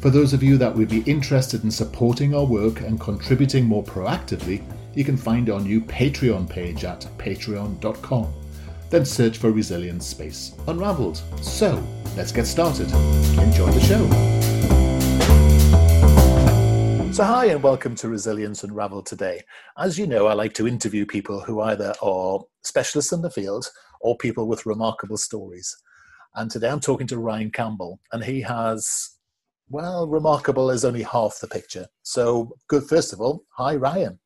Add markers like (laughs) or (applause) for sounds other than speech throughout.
For those of you that would be interested in supporting our work and contributing more proactively, you can find our new Patreon page at patreon.com. Then search for Resilience Space Unraveled. So, let's get started. Enjoy the show. So, hi, and welcome to Resilience Unraveled today. As you know, I like to interview people who either are specialists in the field or people with remarkable stories. And today I'm talking to Ryan Campbell, and he has well, remarkable is only half the picture. So, good. First of all, hi, Ryan.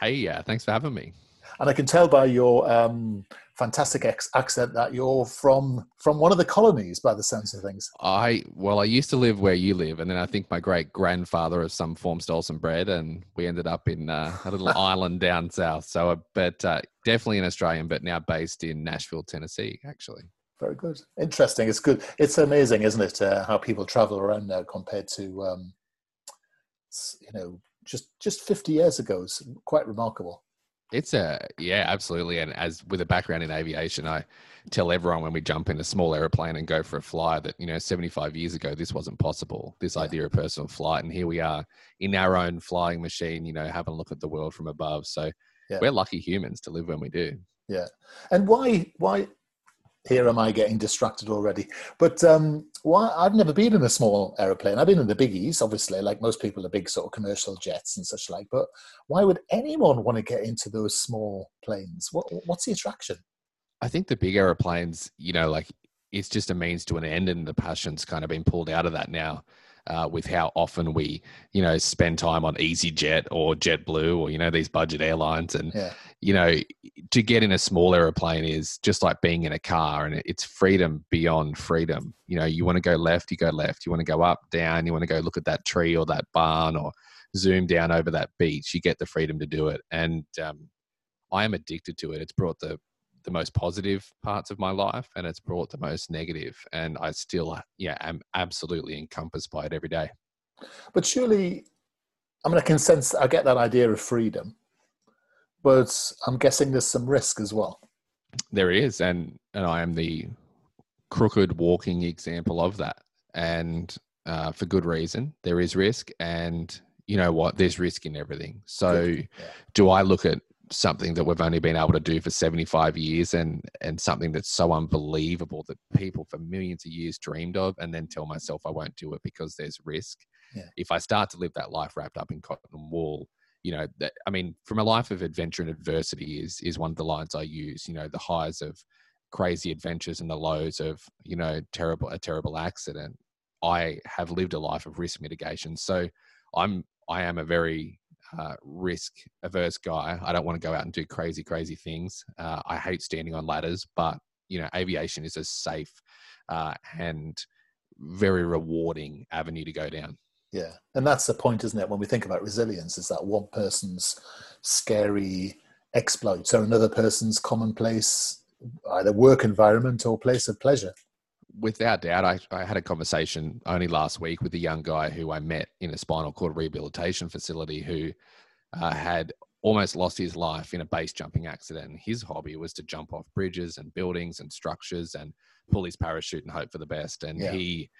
Hey, yeah, thanks for having me. And I can tell by your um, fantastic ex- accent that you're from from one of the colonies, by the sense of things. I well, I used to live where you live, and then I think my great grandfather of some form stole some bread, and we ended up in uh, a little (laughs) island down south. So, uh, but uh, definitely an Australian, but now based in Nashville, Tennessee, actually. Very good. Interesting. It's good. It's amazing, isn't it, uh, how people travel around now compared to, um, you know, just just 50 years ago. It's quite remarkable. It's a yeah, absolutely. And as with a background in aviation, I tell everyone when we jump in a small aeroplane and go for a fly that you know 75 years ago this wasn't possible. This idea of personal flight, and here we are in our own flying machine. You know, having a look at the world from above. So yeah. we're lucky humans to live when we do. Yeah. And why why here am I getting distracted already? But um, why, I've never been in a small aeroplane. I've been in the biggies, obviously, like most people, the big sort of commercial jets and such like. But why would anyone want to get into those small planes? What, what's the attraction? I think the big aeroplanes, you know, like it's just a means to an end, and the passion's kind of been pulled out of that now uh, with how often we, you know, spend time on EasyJet or JetBlue or you know these budget airlines, and yeah. you know, to get in a small aeroplane is just like being in a car, and it's freedom beyond freedom. You know, you want to go left, you go left. You want to go up, down. You want to go look at that tree or that barn or zoom down over that beach. You get the freedom to do it, and um, I am addicted to it. It's brought the the most positive parts of my life and it's brought the most negative and i still yeah am absolutely encompassed by it every day. But surely i mean i can sense i get that idea of freedom but i'm guessing there's some risk as well. There is and and i am the crooked walking example of that. And uh, for good reason there is risk and you know what? There's risk in everything. So yeah. do i look at something that we've only been able to do for 75 years and and something that's so unbelievable that people for millions of years dreamed of and then tell myself I won't do it because there's risk. Yeah. If I start to live that life wrapped up in cotton wool, you know, that I mean, from a life of adventure and adversity is is one of the lines I use, you know, the highs of crazy adventures and the lows of, you know, terrible a terrible accident. I have lived a life of risk mitigation. So I'm I am a very uh, risk averse guy. I don't want to go out and do crazy, crazy things. Uh, I hate standing on ladders, but you know, aviation is a safe uh, and very rewarding avenue to go down. Yeah, and that's the point, isn't it? When we think about resilience, is that one person's scary exploits or another person's commonplace either work environment or place of pleasure without doubt, I, I had a conversation only last week with a young guy who I met in a spinal cord rehabilitation facility who uh, had almost lost his life in a base jumping accident. And his hobby was to jump off bridges and buildings and structures and pull his parachute and hope for the best. And yeah. he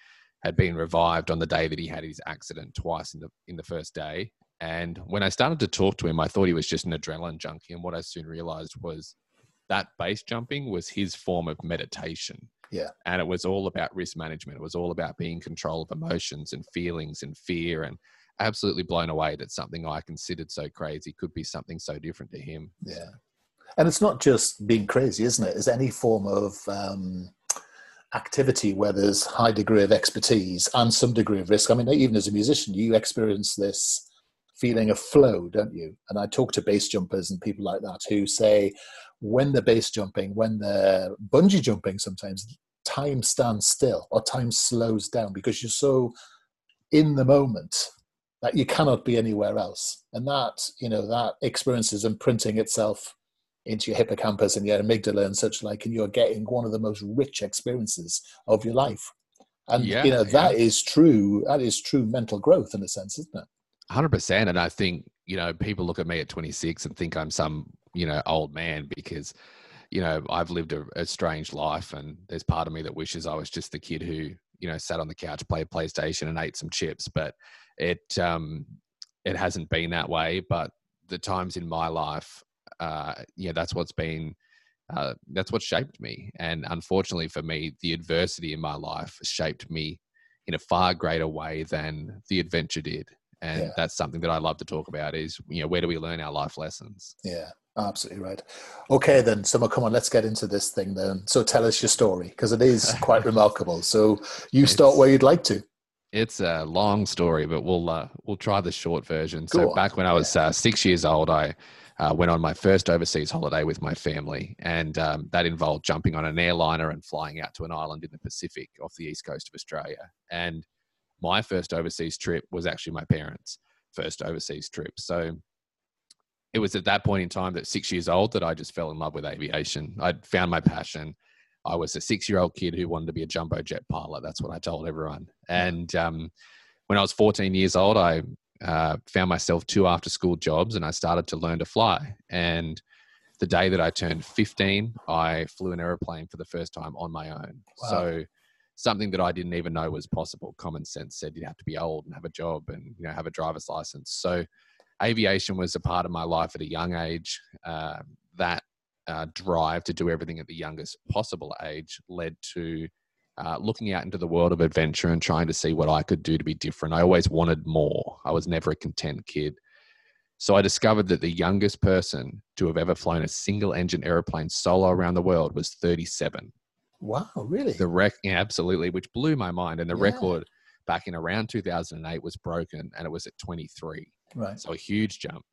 had been revived on the day that he had his accident twice in the in the first day. And when I started to talk to him, I thought he was just an adrenaline junkie. And what I soon realized was that base jumping was his form of meditation. Yeah. And it was all about risk management. It was all about being in control of emotions and feelings and fear and absolutely blown away that something I considered so crazy could be something so different to him. Yeah. And it's not just being crazy, isn't it? It's any form of um, activity where there's high degree of expertise and some degree of risk. I mean, even as a musician, you experience this feeling of flow, don't you? And I talk to base jumpers and people like that who say when they're base jumping, when they're bungee jumping, sometimes time stands still or time slows down because you're so in the moment that you cannot be anywhere else. And that, you know, that experience is imprinting itself into your hippocampus and your amygdala and such like, and you're getting one of the most rich experiences of your life. And yeah, you know, that yeah. is true, that is true mental growth in a sense, isn't it? Hundred percent. And I think, you know, people look at me at 26 and think I'm some, you know, old man because, you know, I've lived a, a strange life and there's part of me that wishes I was just the kid who, you know, sat on the couch, played PlayStation and ate some chips. But it um it hasn't been that way. But the times in my life uh, yeah, that's what's been uh, that's what shaped me. And unfortunately for me, the adversity in my life shaped me in a far greater way than the adventure did. And yeah. that's something that I love to talk about is, you know, where do we learn our life lessons? Yeah, absolutely right. Okay, then, Summer, come on, let's get into this thing then. So tell us your story because it is (laughs) quite remarkable. So you start where you'd like to. It's a long story, but we'll uh, we'll try the short version. Go so on. back when I was uh, six years old, I uh, went on my first overseas holiday with my family, and um, that involved jumping on an airliner and flying out to an island in the Pacific off the east coast of Australia. And my first overseas trip was actually my parents' first overseas trip. So it was at that point in time that six years old that I just fell in love with aviation. I'd found my passion. I was a six year old kid who wanted to be a jumbo jet pilot. That's what I told everyone. And um, when I was 14 years old, I uh, found myself two after school jobs and I started to learn to fly. And the day that I turned 15, I flew an aeroplane for the first time on my own. Wow. So something that I didn't even know was possible. Common sense said you'd have to be old and have a job and you know have a driver's license. So aviation was a part of my life at a young age. Uh, that uh, drive to do everything at the youngest possible age led to uh, looking out into the world of adventure and trying to see what I could do to be different. I always wanted more. I was never a content kid. So I discovered that the youngest person to have ever flown a single engine aeroplane solo around the world was 37. Wow, really? The rec, yeah, absolutely, which blew my mind. And the yeah. record back in around 2008 was broken and it was at 23. Right. So a huge jump.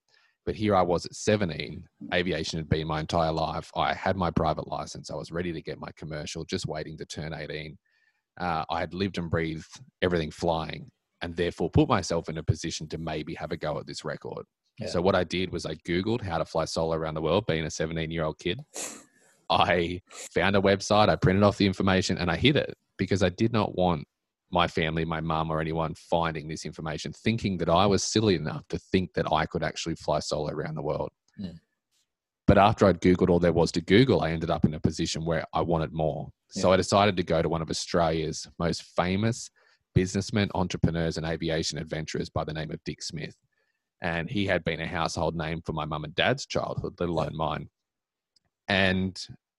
But here I was at 17. Aviation had been my entire life. I had my private license. I was ready to get my commercial, just waiting to turn 18. Uh, I had lived and breathed everything flying and therefore put myself in a position to maybe have a go at this record. Yeah. So what I did was I Googled how to fly solo around the world, being a 17 year old kid. I found a website, I printed off the information and I hid it because I did not want my family, my mum, or anyone finding this information, thinking that I was silly enough to think that I could actually fly solo around the world. Mm. But after I'd Googled all there was to Google, I ended up in a position where I wanted more. Yeah. So I decided to go to one of Australia's most famous businessmen, entrepreneurs, and aviation adventurers by the name of Dick Smith. And he had been a household name for my mum and dad's childhood, let alone mine. And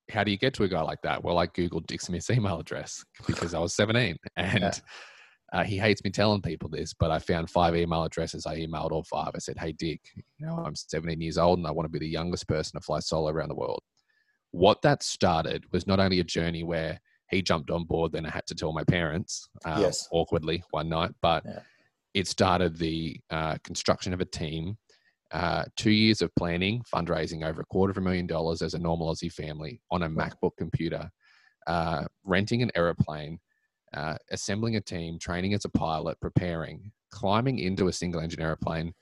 how do you get to a guy like that? Well, I Googled Dick Smith's email address because I was 17 (laughs) and yeah. uh, he hates me telling people this, but I found five email addresses. I emailed all five. I said, Hey, Dick, you know, I'm 17 years old and I want to be the youngest person to fly solo around the world. What that started was not only a journey where he jumped on board, then I had to tell my parents um, yes. awkwardly one night, but yeah. it started the uh, construction of a team uh, two years of planning, fundraising over a quarter of a million dollars as a normal Aussie family on a MacBook computer, uh, renting an aeroplane, uh, assembling a team, training as a pilot, preparing, climbing into a single engine aeroplane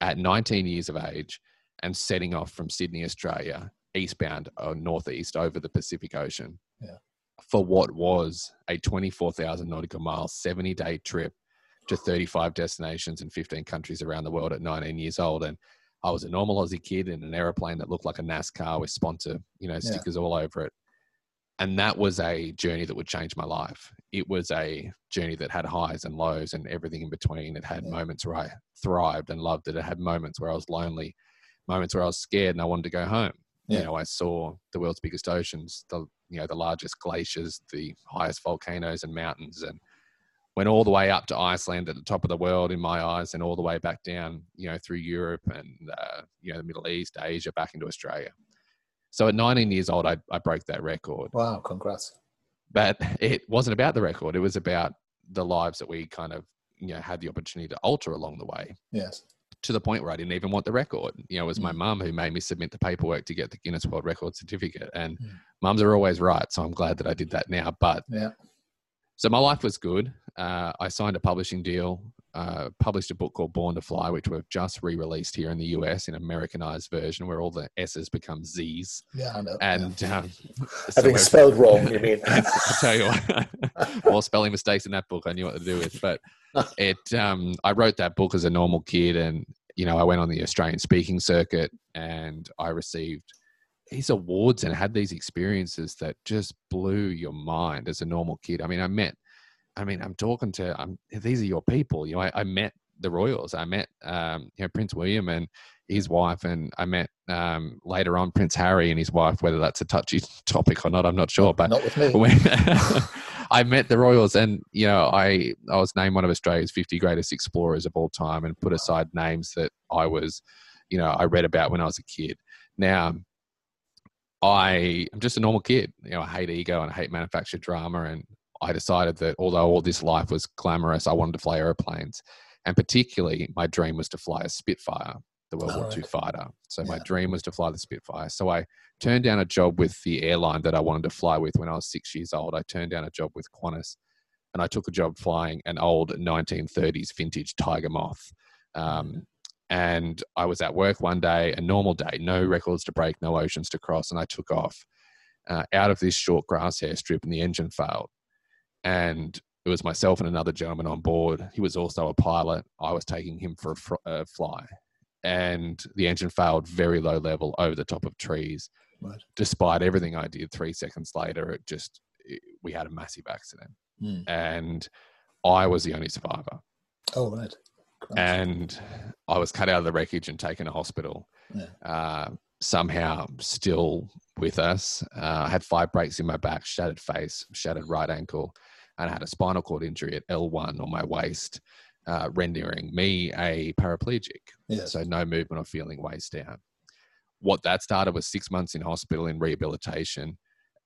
at 19 years of age, and setting off from Sydney, Australia, eastbound or northeast over the Pacific Ocean. Yeah. For what was a 24,000 nautical miles, 70 day trip to 35 destinations in 15 countries around the world at 19 years old. And I was a normal Aussie kid in an aeroplane that looked like a NASCAR with sponsor, you know, stickers yeah. all over it. And that was a journey that would change my life. It was a journey that had highs and lows and everything in between. It had yeah. moments where I thrived and loved it. It had moments where I was lonely, moments where I was scared and I wanted to go home. Yeah. You know, I saw the world's biggest oceans, the you know the largest glaciers, the highest volcanoes and mountains, and went all the way up to Iceland at the top of the world in my eyes, and all the way back down, you know, through Europe and uh, you know the Middle East, Asia, back into Australia. So at 19 years old, I, I broke that record. Wow, congrats! But (laughs) it wasn't about the record; it was about the lives that we kind of you know had the opportunity to alter along the way. Yes. To the point where I didn't even want the record. You know, it was my Mm. mum who made me submit the paperwork to get the Guinness World Record certificate. And Mm. mums are always right, so I'm glad that I did that now. But Yeah. So my life was good. Uh, I signed a publishing deal, uh, published a book called Born to Fly, which we've just re-released here in the US in Americanized version, where all the S's become Z's. Yeah, I know. And um, (laughs) so Having spelled wrong, you mean? (laughs) I tell you what, (laughs) more spelling mistakes in that book. I knew what to do with, but it. Um, I wrote that book as a normal kid, and you know, I went on the Australian speaking circuit, and I received these awards and had these experiences that just blew your mind as a normal kid. I mean, I met. I mean, I'm talking to. I'm. These are your people. You know, I, I met the royals. I met, um, you know, Prince William and his wife, and I met um, later on Prince Harry and his wife. Whether that's a touchy (laughs) topic or not, I'm not sure. But Not with me. when (laughs) (laughs) I met the Royals, and you know, I I was named one of Australia's 50 greatest explorers of all time, and put aside names that I was, you know, I read about when I was a kid. Now, I am just a normal kid. You know, I hate ego and I hate manufactured drama, and I decided that although all this life was glamorous, I wanted to fly airplanes, and particularly my dream was to fly a Spitfire, the World War Alright. II fighter. So my dream was to fly the Spitfire. So I turned down a job with the airline that I wanted to fly with when I was six years old. I turned down a job with Qantas and I took a job flying an old 1930s vintage Tiger Moth. Um, and I was at work one day, a normal day, no records to break, no oceans to cross, and I took off uh, out of this short grass airstrip, and the engine failed. And it was myself and another gentleman on board. He was also a pilot. I was taking him for a fr- uh, fly, and the engine failed very low level over the top of trees. Right. Despite everything I did, three seconds later, it just it, we had a massive accident, Hmm. and I was the only survivor. Oh, right. And I was cut out of the wreckage and taken to hospital. Yeah. Uh, somehow, still with us. Uh, I had five breaks in my back, shattered face, shattered right ankle, and I had a spinal cord injury at L1 on my waist, uh, rendering me a paraplegic. Yes. So no movement or feeling waist down. What that started was six months in hospital in rehabilitation,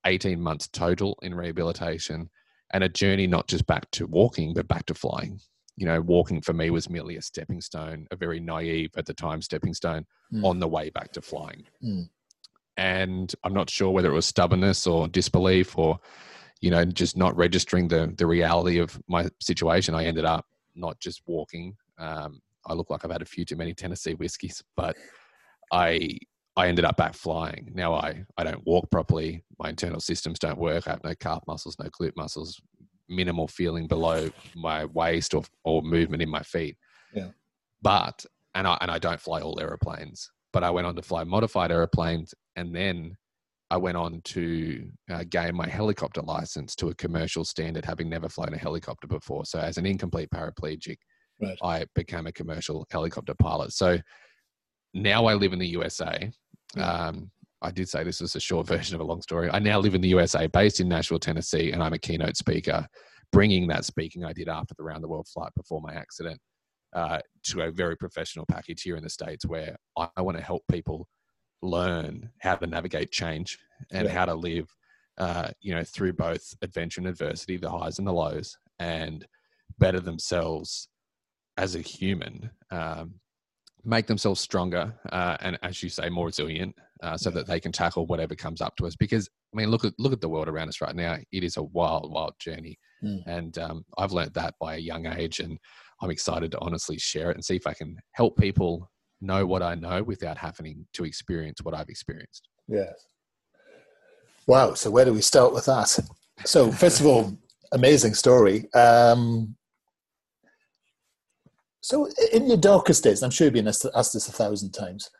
18 months total in rehabilitation, and a journey not just back to walking, but back to flying. You know, walking for me was merely a stepping stone, a very naive at the time stepping stone Mm. on the way back to flying. Mm. And I'm not sure whether it was stubbornness or disbelief or, you know, just not registering the the reality of my situation. I ended up not just walking. Um, I look like I've had a few too many Tennessee whiskeys, but I I ended up back flying. Now I I don't walk properly. My internal systems don't work. I have no calf muscles, no glute muscles, minimal feeling below my waist or or movement in my feet. Yeah. But and I and I don't fly all aeroplanes. But I went on to fly modified aeroplanes, and then I went on to uh, gain my helicopter license to a commercial standard, having never flown a helicopter before. So, as an incomplete paraplegic, Right. I became a commercial helicopter pilot. So now I live in the USA. Yeah. Um, I did say this was a short (laughs) version of a long story. I now live in the USA, based in Nashville, Tennessee, and I'm a keynote speaker, bringing that speaking I did after the round the world flight before my accident uh, to a very professional package here in the States where I, I want to help people learn how to navigate change and Yeah. how to live, uh, you know, through both adventure and adversity, the highs and the lows, and better themselves as a human, um, make themselves stronger, uh, and as you say, more resilient, uh, so Yeah. that they can tackle whatever comes up to us. Because I mean, look at look at the world around us right now. It is a wild, wild journey, Mm. and um, I've learned that by a young age, and I'm excited to honestly share it and see if I can help people know what I know without having to experience what I've experienced. Yes. Wow. So where do we start with that? So first of all, amazing story. Um, so in your darkest days, I'm sure you've been asked, asked this a thousand times.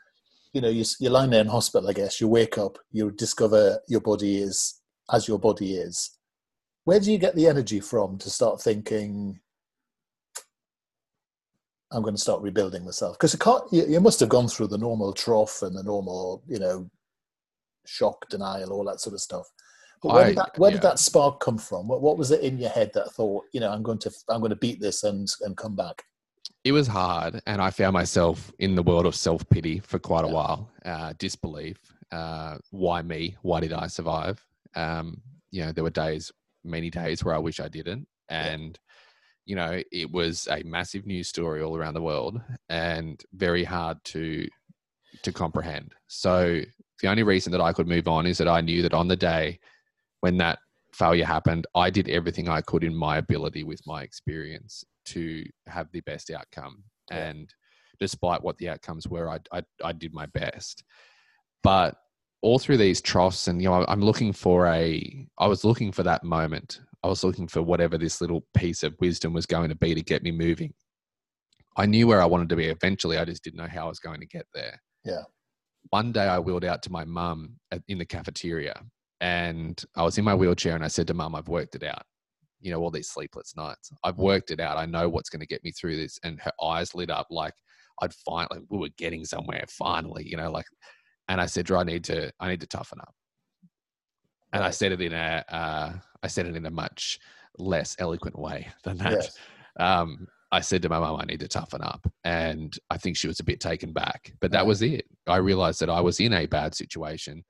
You know, you, you're lying there in hospital. I guess you wake up, you discover your body is as your body is. Where do you get the energy from to start thinking? I'm going to start rebuilding myself because you, you must have gone through the normal trough and the normal, you know, shock, denial, all that sort of stuff. But where, I, did, that, where yeah. did that spark come from? What, what was it in your head that thought, you know, I'm going to I'm going to beat this and and come back? It was hard, and I found myself in the world of self pity for quite yeah. a while, uh, disbelief. Uh, why me? Why did I survive? Um, you know, there were days, many days, where I wish I didn't, and you know, it was a massive news story all around the world, and very hard to to comprehend. So the only reason that I could move on is that I knew that on the day when that failure happened, I did everything I could in my ability with my experience to have the best outcome. Yeah. And despite what the outcomes were, I, I, I did my best. But all through these troughs, and you know, I'm looking for a, I was looking for that moment. I was looking for whatever this little piece of wisdom was going to be to get me moving. I knew where I wanted to be eventually. I just didn't know how I was going to get there. Yeah. One day I wheeled out to my mum in the cafeteria and I was in my wheelchair and I said to mum, I've worked it out. You know, all these sleepless nights. I've mm. worked it out. I know what's going to get me through this. And her eyes lit up like I'd finally, we were getting somewhere finally, you know, like, and I said, Drew, I need to, I need to toughen up. And I said it in a, uh, I said it in a much less eloquent way (laughs) than that. Yes. Um, I said to my mum, I need to toughen up. And I think she was a bit taken back, but that was it. I realized that I was in a bad situation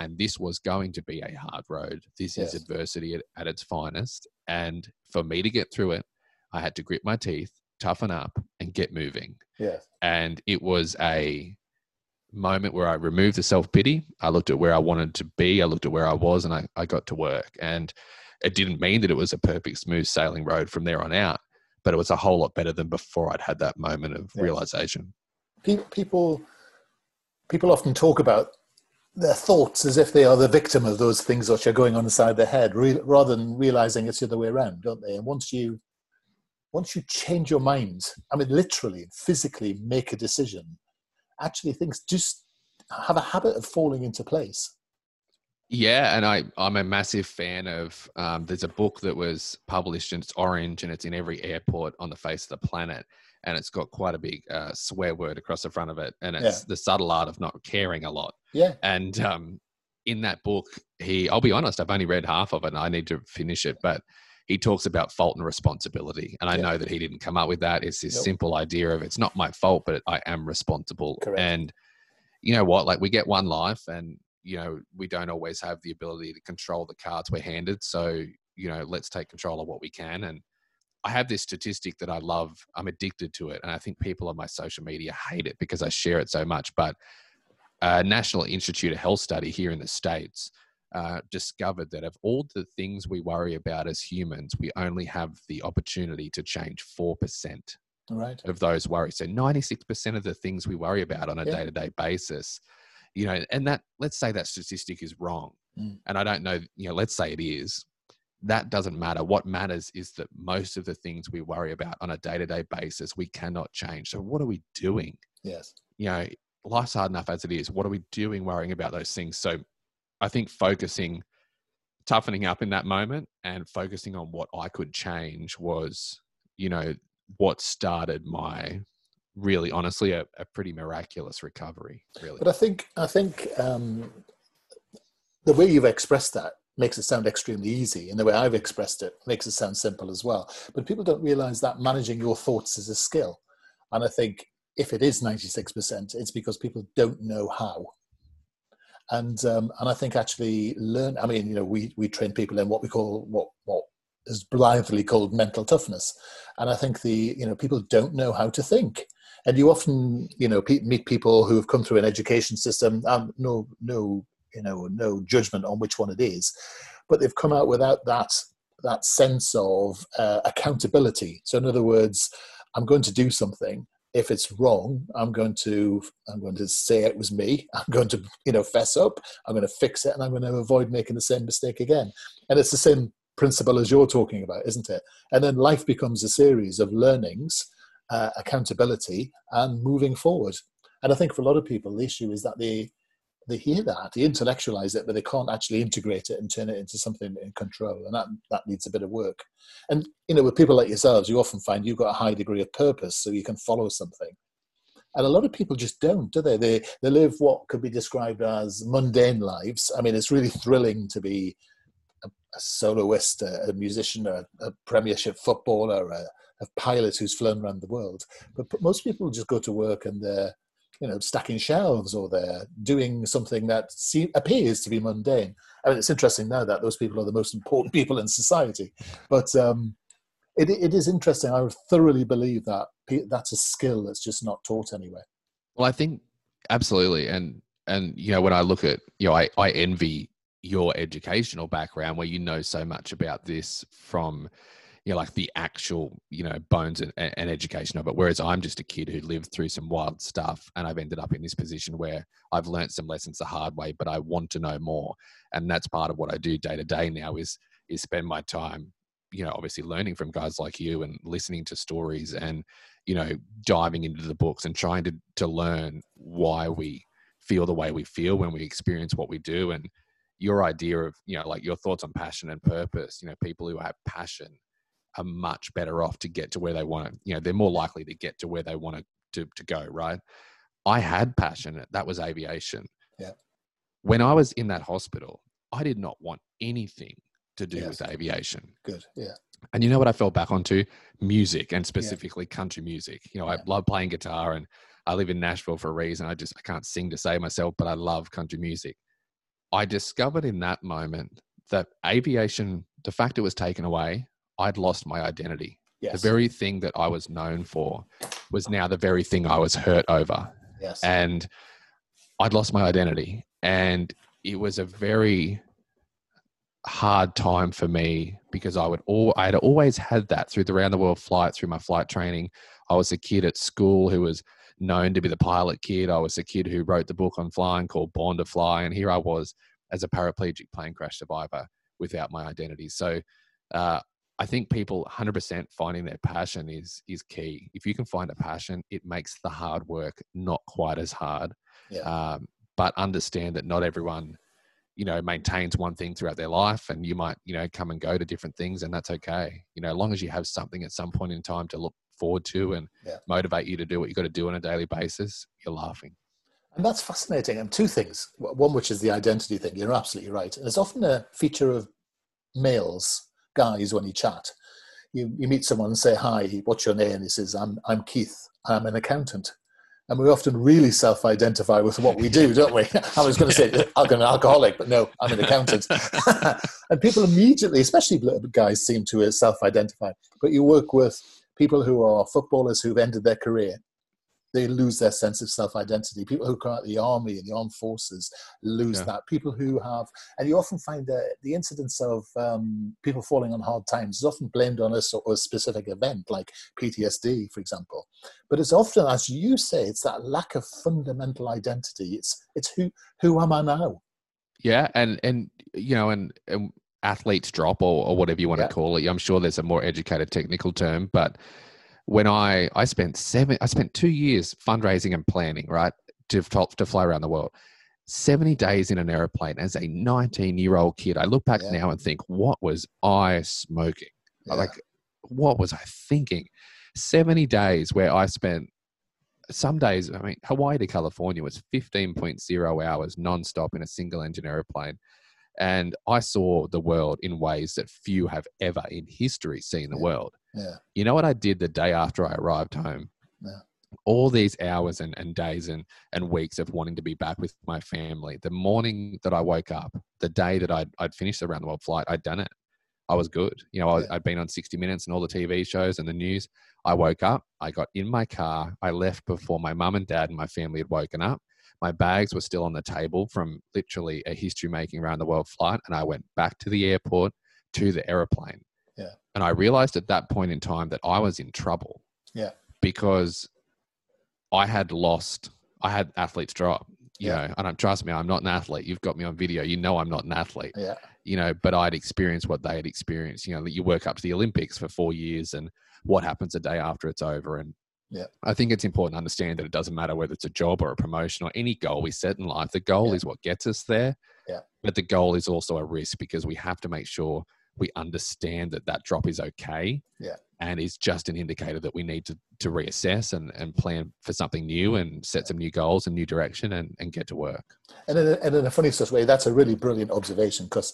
and this was going to be a hard road. This yes. is adversity at, at its finest. And for me to get through it, I had to grit my teeth, toughen up, and get moving. Yes. And it was a moment where I removed the self pity. I looked at where I wanted to be. I looked at where I was, and I, I got to work. And it didn't mean that it was a perfect, smooth sailing road from there on out, but it was a whole lot better than before I'd had that moment of yes. realization. People, people often talk about their thoughts as if they are the victim of those things which are going on inside their head, re- rather than realizing it's the other way around, don't they? And once you once you change your mind, I mean, literally, physically make a decision, actually things just have a habit of falling into place. Yeah, and I I'm a massive fan of. Um, there's a book that was published and it's orange and it's in every airport on the face of the planet and it's got quite a big uh, swear word across the front of it, and it's yeah. the subtle art of not caring a lot. Yeah. And um, in that book, he, I'll be honest, I've only read half of it, and I need to finish it, but he talks about fault and responsibility, and I yeah. know that he didn't come up with that. It's this simple idea of it's not my fault, but I am responsible. Correct. And you know what? Like we get one life, and you know we don't always have the ability to control the cards we're handed. So you know, let's take control of what we can and I have this statistic that I love. I'm addicted to it. And I think people on my social media hate it because I share it so much. But a National Institute of Health study here in the States uh, discovered that of all the things we worry about as humans, we only have the opportunity to change 4% right. of those worries. So 96% of the things we worry about on a day to day basis, you know, and that, let's say that statistic is wrong. Mm. And I don't know, you know, let's say it is that doesn't matter. What matters is that most of the things we worry about on a day to day basis, we cannot change. So, what are we doing? Yes. You know, life's hard enough as it is. What are we doing worrying about those things? So, I think focusing, toughening up in that moment and focusing on what I could change was, you know, what started my really honestly a, a pretty miraculous recovery really but i think i think um the way you've expressed that makes it sound extremely easy. And the way I've expressed it makes it sound simple as well. But people don't realize that managing your thoughts is a skill. And I think if it is 96%, it's because people don't know how. And um, and I think actually learn. I mean, you know, we we train people in what we call what what is blithely called mental toughness, and I think the you know people don't know how to think. And you often you know meet people who have come through an education system. Um, no no you know no judgment on which one it is but they've come out without that that sense of uh, accountability. So in other words i'm going to do something. If it's wrong i'm going to i'm going to say it was me. (laughs) I'm going to you know fess up. I'm going to fix it and i'm going to avoid making the same mistake again. And it's the same principle as you're talking about isn't it? And then life becomes a series of learnings uh, accountability and moving forward. And i think for a lot of people the issue is that they they hear that, they intellectualize it, but they can't actually integrate it and turn it into something in control. And that, that needs a bit of work. And, you know, with people like yourselves, you often find you've got a high degree of purpose so you can follow something. And a lot of people just don't, do they? They, they live what could be described as mundane lives. I mean, it's really thrilling to be a, a soloist, a, a musician, a, a, premiership footballer, a, a pilot who's flown around the world. But most people just go to work and they're, you know, stacking shelves or they're doing something that appears to be mundane. I mean, it's interesting now that those people are the most important (laughs) people in society. But um, it, it is interesting. I thoroughly believe that that's a skill that's just not taught anywhere. Well, I think absolutely, and and you know when I look at you know I I envy your educational background where you know so much about this from you know like the actual you know bones and, and education of it. Whereas i'm just a kid who lived through some wild stuff and i've ended up in this position where i've learned some lessons the hard way but i want to know more. And that's part of what i do day to day now is is spend my time you know obviously learning from guys like you and listening to stories and you know diving into the books and trying to to learn why we feel the way we feel when we experience what we do. And your idea of you know like your thoughts on passion and purpose you know people who have passion are much better off to get to where they want to you know they're more likely to get to where they want to to, go right? I had passion that was aviation. Yeah. When i was in that hospital i did not want anything to do yes. with aviation. Good yeah. And you know what i fell back onto? Music and specifically yeah. country music. You know yeah. i love playing guitar and i live in nashville for a reason. I just i can't sing to save myself but i love country music. I discovered in that moment that aviation, the fact it was taken away, I'd lost my identity. Yes. The very thing that I was known for was now the very thing I was hurt over. Yes. And I'd lost my identity. And it was a very hard time for me because I would all I had always had that through the round the world flight, through my flight training. I was a kid at school who was known to be the pilot kid. I was a kid who wrote the book on flying called Born to Fly, and here I was as a paraplegic plane crash survivor without my identity. So uh, I think people 100% finding their passion is is key. If you can find a passion, it makes the hard work not quite as hard. Yeah. Um, but understand that not everyone you know maintains one thing throughout their life and you might you know come and go to different things and that's okay you know as long as you have something at some point in time to look forward to and yeah. motivate you to do what you got to do on a daily basis, you're laughing. And that's fascinating. And two things. One, which is the identity thing. You're absolutely right. And it's often a feature of males, guys, when you chat. You, you meet someone and say, Hi, what's your name? And he says, I'm, I'm Keith. I'm an accountant. And we often really self identify with what we do, (laughs) don't we? (laughs) I was going to say, I'm an alcoholic, but no, I'm an accountant. (laughs) and people immediately, especially guys, seem to uh, self identify. But you work with people who are footballers who've ended their career they lose their sense of self-identity. People who come out of the army and the armed forces lose yeah. that. People who have, and you often find that the incidence of um, people falling on hard times is often blamed on a, sort of a specific event, like PTSD, for example. But it's often, as you say, it's that lack of fundamental identity. It's it's who who am I now? Yeah, and and you know, and, and athletes drop or, or whatever you want yeah. to call it. I'm sure there's a more educated technical term, but when I I spent seven I spent two years fundraising and planning right to to fly around the world. 70 days in an airplane as a 19 year old kid. I look back yeah. now and think, what was I smoking? Yeah. Like, what was I thinking? 70 days where I spent some days, I mean, Hawaii to California was 15.0 hours nonstop in a single engine airplane. And I saw the world in ways that few have ever in history seen the yeah. world. Yeah. You know what I did the day after I arrived home? Yeah. All these hours and, and days and, and weeks of wanting to be back with my family. The morning that I woke up, the day that I'd, I'd finished the round the world flight, I'd done it. I was good. You know, I, I'd been on 60 Minutes and all the TV shows and the news. I woke up, I got in my car, I left before my mum and dad and my family had woken up. My bags were still on the table from literally a history making round the world flight. And I went back to the airport to the aeroplane. Yeah. And I realized at that point in time that I was in trouble. Yeah. Because I had lost, I had athletes drop. You yeah. know, and I'm, trust me, I'm not an athlete. You've got me on video. You know, I'm not an athlete. Yeah. You know, but I'd experienced what they had experienced. You know, you work up to the Olympics for four years and what happens a day after it's over. And yeah. I think it's important to understand that it doesn't matter whether it's a job or a promotion or any goal we set in life. The goal yeah. is what gets us there. Yeah. But the goal is also a risk because we have to make sure we understand that that drop is okay. Yeah. And is just an indicator that we need to, to reassess and, and plan for something new and set some new goals and new direction and, and get to work. And in a, and in a funny sort of way, that's a really brilliant observation because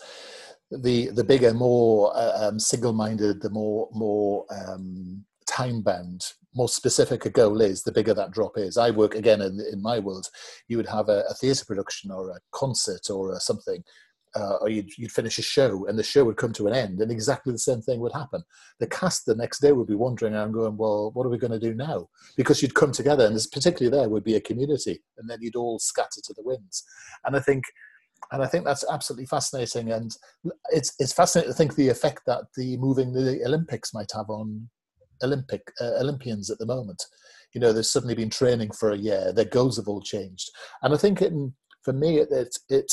the the bigger, more uh, um, single-minded, the more more um, time-bound, more specific a goal is, the bigger that drop is. I work again in, in my world. You would have a, a theatre production or a concert or a something, uh, or you'd, you'd finish a show and the show would come to an end, and exactly the same thing would happen. The cast the next day would be wandering around going, "Well, what are we going to do now?" Because you'd come together, and particularly there would be a community, and then you'd all scatter to the winds. And I think and I think that's absolutely fascinating. And it's it's fascinating to think the effect that the moving the Olympics might have on Olympic uh, Olympians at the moment. You know, they've suddenly been training for a year. Their goals have all changed, and I think it, for me, it it it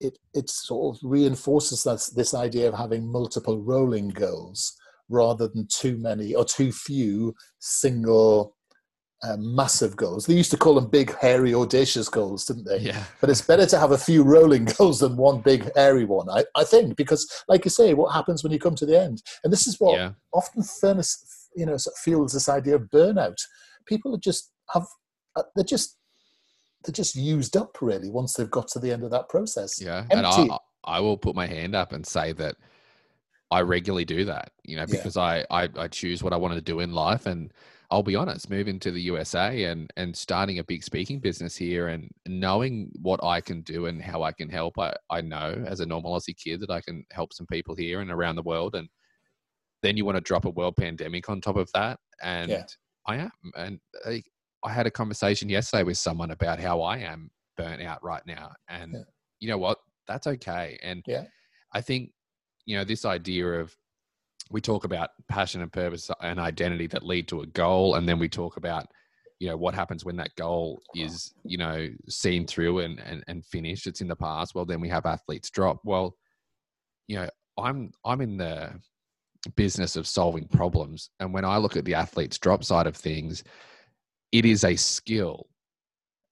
it, it sort of reinforces that, this idea of having multiple rolling goals rather than too many or too few single uh, massive goals. They used to call them big, hairy, audacious goals, didn't they? Yeah. But it's better to have a few rolling (laughs) goals than one big, hairy one, I, I think, because, like you say, what happens when you come to the end? And this is what Yeah. often furnace, you know, sort of fuels this idea of burnout. People are just have, uh, they're just, they're just used up really once they've got to the end of that process. Yeah, and I I will put my hand up and say that I regularly do that. You know, Yeah. because I, I I choose what I want to do in life, and I'll be honest, moving to the USA and and starting a big speaking business here, and knowing what I can do and how I can help. I I know as a normal Aussie kid that I can help some people here and around the world, and then you want to drop a world pandemic on top of that, and Yeah. I am, and I, had a conversation yesterday with someone about how I am burnt out right now, and Yeah. you know what? That's okay. And Yeah. I think, you know, this idea of we talk about passion and purpose and identity that lead to a goal, and then we talk about, you know, what happens when that goal is, you know, seen through and and, and finished. It's in the past. Well, then we have athletes drop. Well, you know, I'm I'm in the business of solving problems, and when I look at the athletes drop side of things, it is a skill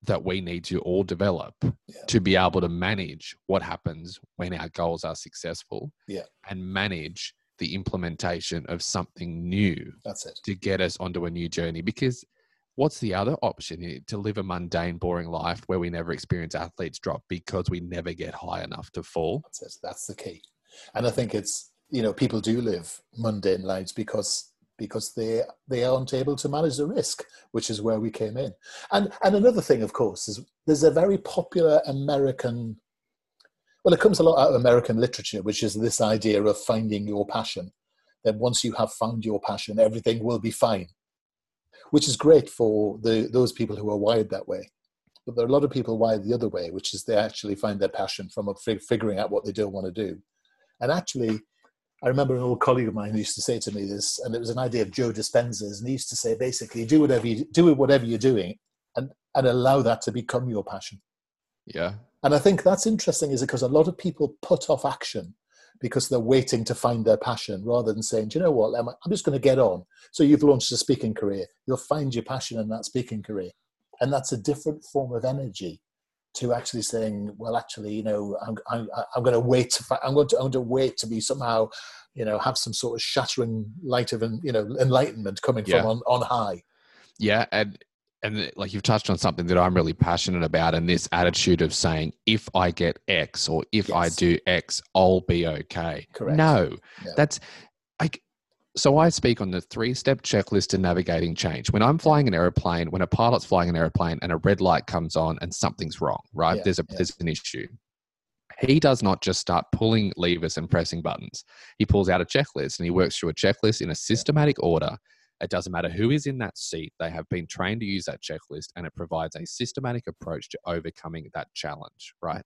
that we need to all develop Yeah. to be able to manage what happens when our goals are successful Yeah. and manage the implementation of something new That's it. to get us onto a new journey because what's the other option to live a mundane boring life where we never experience athletes drop because we never get high enough to fall That's it. That's the key. And I think it's you know people do live mundane lives because because they they aren't able to manage the risk, which is where we came in. And and another thing, of course, is there's a very popular American. Well, it comes a lot out of American literature, which is this idea of finding your passion. Then once you have found your passion, everything will be fine, which is great for the those people who are wired that way. But there are a lot of people wired the other way, which is they actually find their passion from figuring out what they don't want to do. And actually, I remember an old colleague of mine used to say to me this, and it was an idea of Joe Dispenza's, and he used to say basically, do whatever you do, whatever you're doing, and and allow that to become your passion. yeah And I think that's interesting, is because a lot of people put off action because they're waiting to find their passion rather than saying, do you know what, Emma, I'm just going to get on. So you've launched a speaking career. You'll find your passion in that speaking career. And that's a different form of energy to actually saying, well, actually, you know, I'm, I'm, I'm going to wait to, fi- I'm going to, I'm going to wait to be somehow, you know, have some sort of shattering light of, you know, enlightenment coming Yeah. from on, on high. Yeah, and and like you've touched on something that I'm really passionate about, and this attitude of saying, if I get X or if I do X, I'll be okay. Correct. No, No. that's like. So I speak on the three-step checklist to navigating change. When I'm flying an airplane, when a pilot's flying an airplane, and a red light comes on and something's wrong, right? Yeah, There's a yeah. there's an issue. He does not just start pulling levers and pressing buttons. He pulls out a checklist and he works through a checklist in a systematic order it doesn't matter who is in that seat, they have been trained to use that checklist and it provides a systematic approach to overcoming that challenge, right?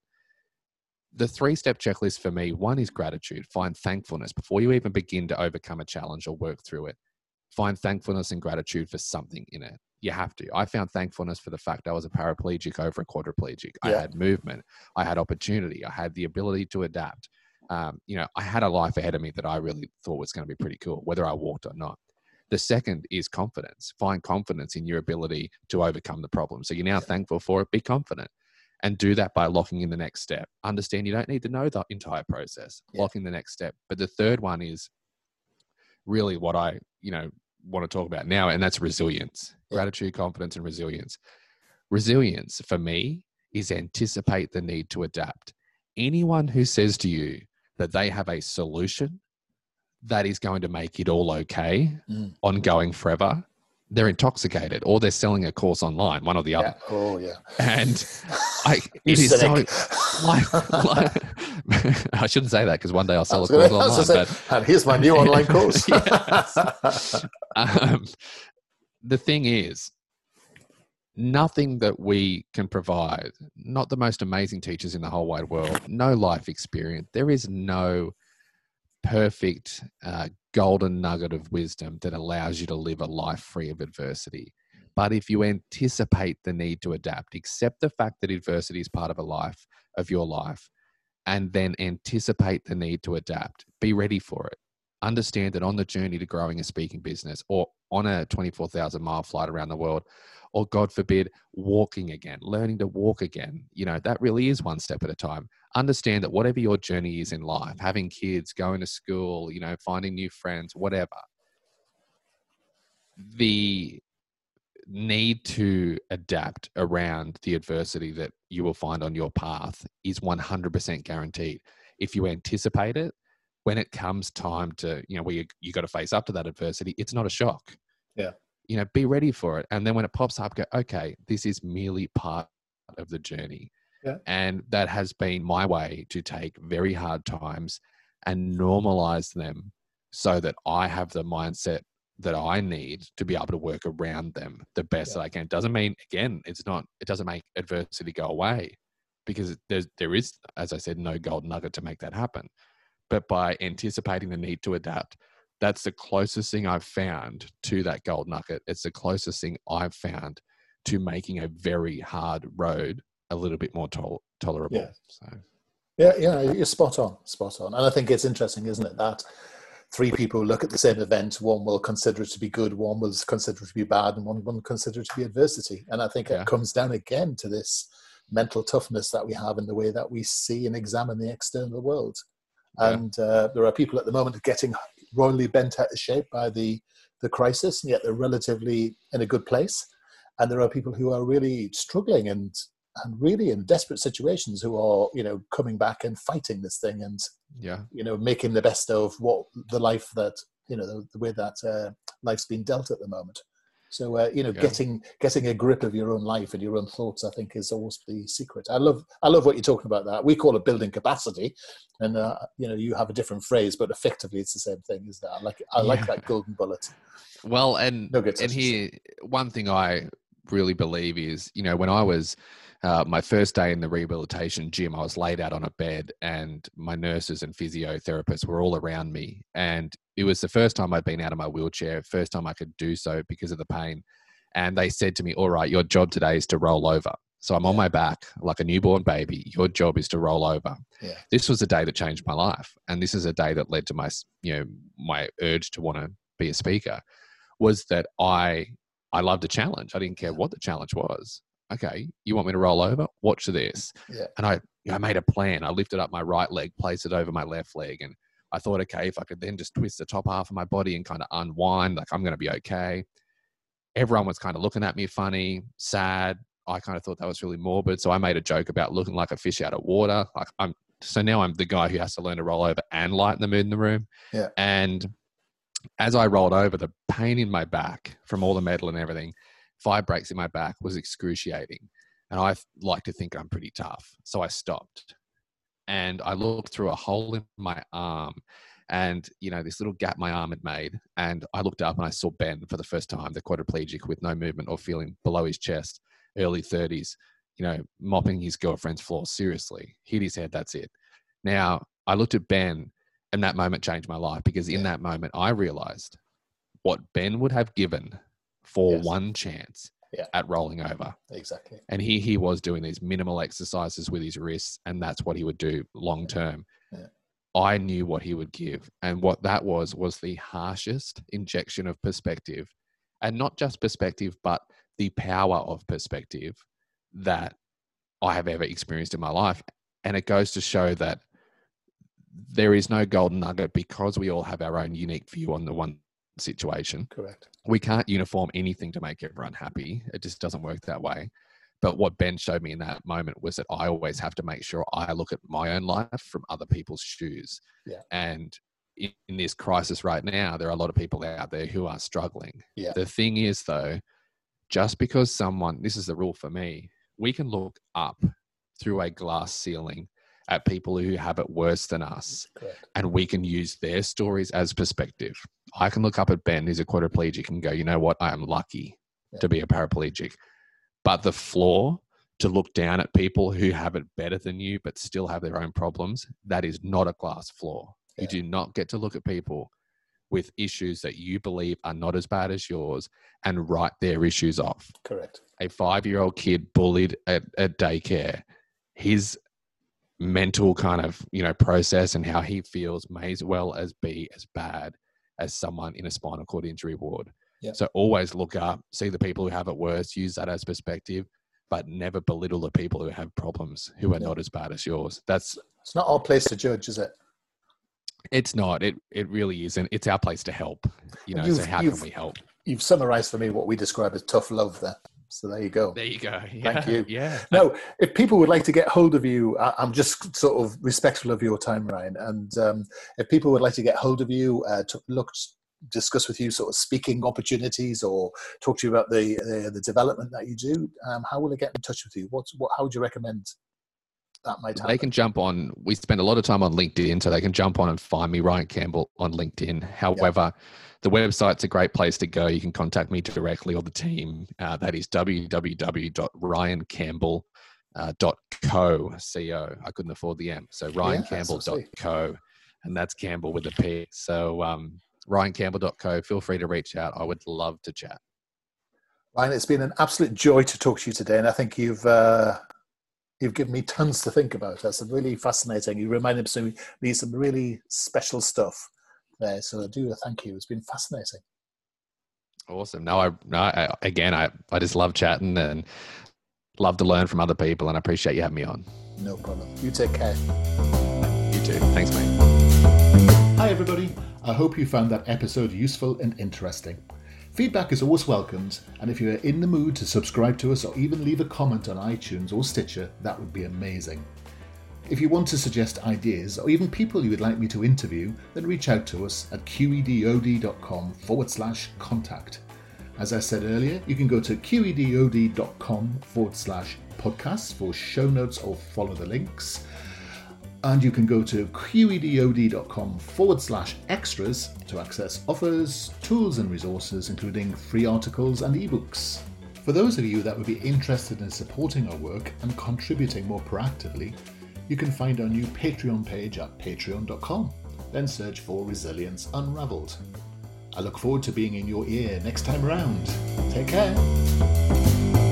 The three step checklist for me one is gratitude. Find thankfulness before you even begin to overcome a challenge or work through it. Find thankfulness and gratitude for something in it. You have to. I found thankfulness for the fact I was a paraplegic over a quadriplegic. I had movement, I had opportunity, I had the ability to adapt. Um, you know, I had a life ahead of me that I really thought was going to be pretty cool, whether I walked or not. The second is confidence. Find confidence in your ability to overcome the problem. So you're now thankful for it. Be confident and do that by locking in the next step. Understand you don't need to know the entire process. Yeah. Lock in the next step. But the third one is really what I, you know, want to talk about now, and that's resilience. Yeah. Gratitude, confidence, and resilience. Resilience for me is anticipate the need to adapt. Anyone who says to you that they have a solution that is going to make it all okay, Mm. ongoing forever, they're intoxicated or they're selling a course online, one or the Yeah. other. Oh yeah. And I, (laughs) it is so like, like (laughs) (laughs) I shouldn't say that because one day I'll sell a course gonna- online. say, and here's my new online course. Um, the thing is, nothing that we can provide, not the most amazing teachers in the whole wide world, no life experience, there is no perfect uh, golden nugget of wisdom that allows you to live a life free of adversity. But if you anticipate the need to adapt, accept the fact that adversity is part of a life, of your life, and then anticipate the need to adapt, be ready for it. Understand that on the journey to growing a speaking business or on a 24,000 mile flight around the world, or God forbid, walking again, learning to walk again, you know, that really is one step at a time. Understand that whatever your journey is in life, having kids, going to school, you know, finding new friends, whatever, the need to adapt around the adversity that you will find on your path is 100% guaranteed. If you anticipate it, when it comes time to, you know, where you, you got to face up to that adversity, it's not a shock. Yeah. You know, be ready for it. And then when it pops up, go, okay, this is merely part of the journey. Yeah. And that has been my way to take very hard times and normalize them so that I have the mindset that I need to be able to work around them the best Yeah. that I can. It Doesn't mean again, it's not. It doesn't make adversity go away because there's there is, as I said, no gold nugget to make that happen. But by anticipating the need to adapt, that's the closest thing I've found to that gold nugget. It's the closest thing I've found to making a very hard road a little bit more tol- tolerable. Yeah. So Yeah, yeah, you're spot on, spot on. And I think it's interesting, isn't it, that three people look at the same event, one will consider it to be good, one will consider it to be bad, and one will consider it to be adversity. And I think Yeah. it comes down again to this mental toughness that we have in the way that we see and examine the external world. Yeah. And uh, there are people at the moment getting royally bent out of shape by the, the crisis, and yet they're relatively in a good place. And there are people who are really struggling and and really in desperate situations who are you know coming back and fighting this thing and yeah, you know making the best of what the life that you know the, the way that uh, life's been dealt at the moment. So uh, you know Yeah. getting getting a grip of your own life and your own thoughts i think is always the secret. I love i love what you're talking about that. We call it building capacity and uh, you know you have a different phrase but effectively it's the same thing is that. I like i like Yeah. that golden bullet. Well, and Nuggets, and here, one thing I really believe is, you know, when I was uh, my first day in the rehabilitation gym, I was laid out on a bed, and my nurses and physiotherapists were all around me, and it was the first time I'd been out of my wheelchair, first time I could do so because of the pain, and they said to me, "All right, your job today is to roll over." So I'm on my back like a newborn baby. Your job is to roll over. Yeah. This was a day that changed my life, and this is a day that led to my, you know, my urge to want to be a speaker. Was that I I loved a challenge. I didn't care what the challenge was. Okay, you want me to roll over? Watch this. Yeah. And I I made a plan. I lifted up my right leg, placed it over my left leg, and I thought, okay, if I could then just twist the top half of my body and kind of unwind, like I'm going to be okay. Everyone was kind of looking at me funny, sad. I kind of thought that was really morbid. So I made a joke about looking like a fish out of water. Like I'm so now I'm the guy who has to learn to roll over and lighten the mood in the room. Yeah. And as I rolled over, the pain in my back from all the metal and everything, five breaks in my back was excruciating. And I like to think I'm pretty tough. So I stopped and I looked through a hole in my arm and, you know, this little gap my arm had made. And I looked up and I saw Ben for the first time, the quadriplegic with no movement or feeling below his chest, early 30s, you know, mopping his girlfriend's floor. Seriously, hit his head. That's it. Now I looked at Ben and that moment changed my life because in Yeah. that moment I realized what Ben would have given for Yes. one chance Yeah. at rolling over. exactly And here he was doing these minimal exercises with his wrists, and that's what he would do long term. Yeah. I knew what he would give. And what that was, was the harshest injection of perspective. And not just perspective, but the power of perspective that I have ever experienced in my life. And it goes to show that there is no golden nugget because we all have our own unique view on the one situation correct we can't uniform anything to make everyone happy. It just doesn't work that way. But what Ben showed me in that moment was that I always have to make sure I look at my own life from other people's shoes. Yeah. And in, in this crisis right now, there are a lot of people out there who are struggling. Yeah. The thing is, though, just because someone, this is the rule for me, we can look up through a glass ceiling at people who have it worse than us Correct. and we can use their stories as perspective. I can look up at Ben, who's a quadriplegic, and go, you know what? I am lucky Yeah. to be a paraplegic. But the flaw to look down at people who have it better than you but still have their own problems, that is not a glass floor. Yeah. You do not get to look at people with issues that you believe are not as bad as yours and write their issues off Correct. a five year old kid bullied at, at daycare, his mental kind of you know process and how he feels may as well as be as bad as someone in a spinal cord injury ward. Yep. So always look up, see the people who have it worse, use that as perspective, but never belittle the people who have problems who are No. not as bad as yours. That's It's not our place to judge, is it? it's not. It it really isn't. It's our place to help. You know, so how can we help? You've summarized for me what we describe as tough love there. So there you go. There you go. (laughs) Thank you. Yeah. Now, if people would like to get hold of you, I- I'm just sort of respectful of your time, Ryan. And um, if people would like to get hold of you, uh, to look, discuss with you sort of speaking opportunities, or talk to you about the the, the development that you do, um, how will they get in touch with you? What's what? How would you recommend that might happen? They can jump on. We spend a lot of time on LinkedIn, so they can jump on and find me, Ryan Campbell, on LinkedIn. However, the website's a great place to go. You can contact me directly or the team. Uh, that is www.ryancampbell.co. Co. I couldn't afford the M, so ryancampbell.co, and that's Campbell with a P. So um, ryancampbell.co. Feel free to reach out. I would love to chat. Ryan, it's been an absolute joy to talk to you today, and I think you've uh, you've given me tons to think about. That's really fascinating. You reminded me me some really special stuff there. So I do thank you. It's been fascinating. Awesome. No, I, no, I again, I, I just love chatting and love to learn from other people, and I appreciate you having me on. No problem. You take care. You too. Thanks, mate. Hi, everybody. I hope you found that episode useful and interesting. Feedback is always welcomed, and if you are in the mood to subscribe to us or even leave a comment on iTunes or Stitcher, that would be amazing. If you want to suggest ideas or even people you would like me to interview, then reach out to us at qedod.com forward slash contact. As I said earlier, you can go to qedod.com forward slash podcasts for show notes or follow the links. And you can go to qedod.com forward slash extras to access offers, tools, and resources, including free articles and ebooks. For those of you that would be interested in supporting our work and contributing more proactively, you can find our new Patreon page at patreon.com. Then search for Resilience Unraveled. I look forward to being in your ear next time around. Take care.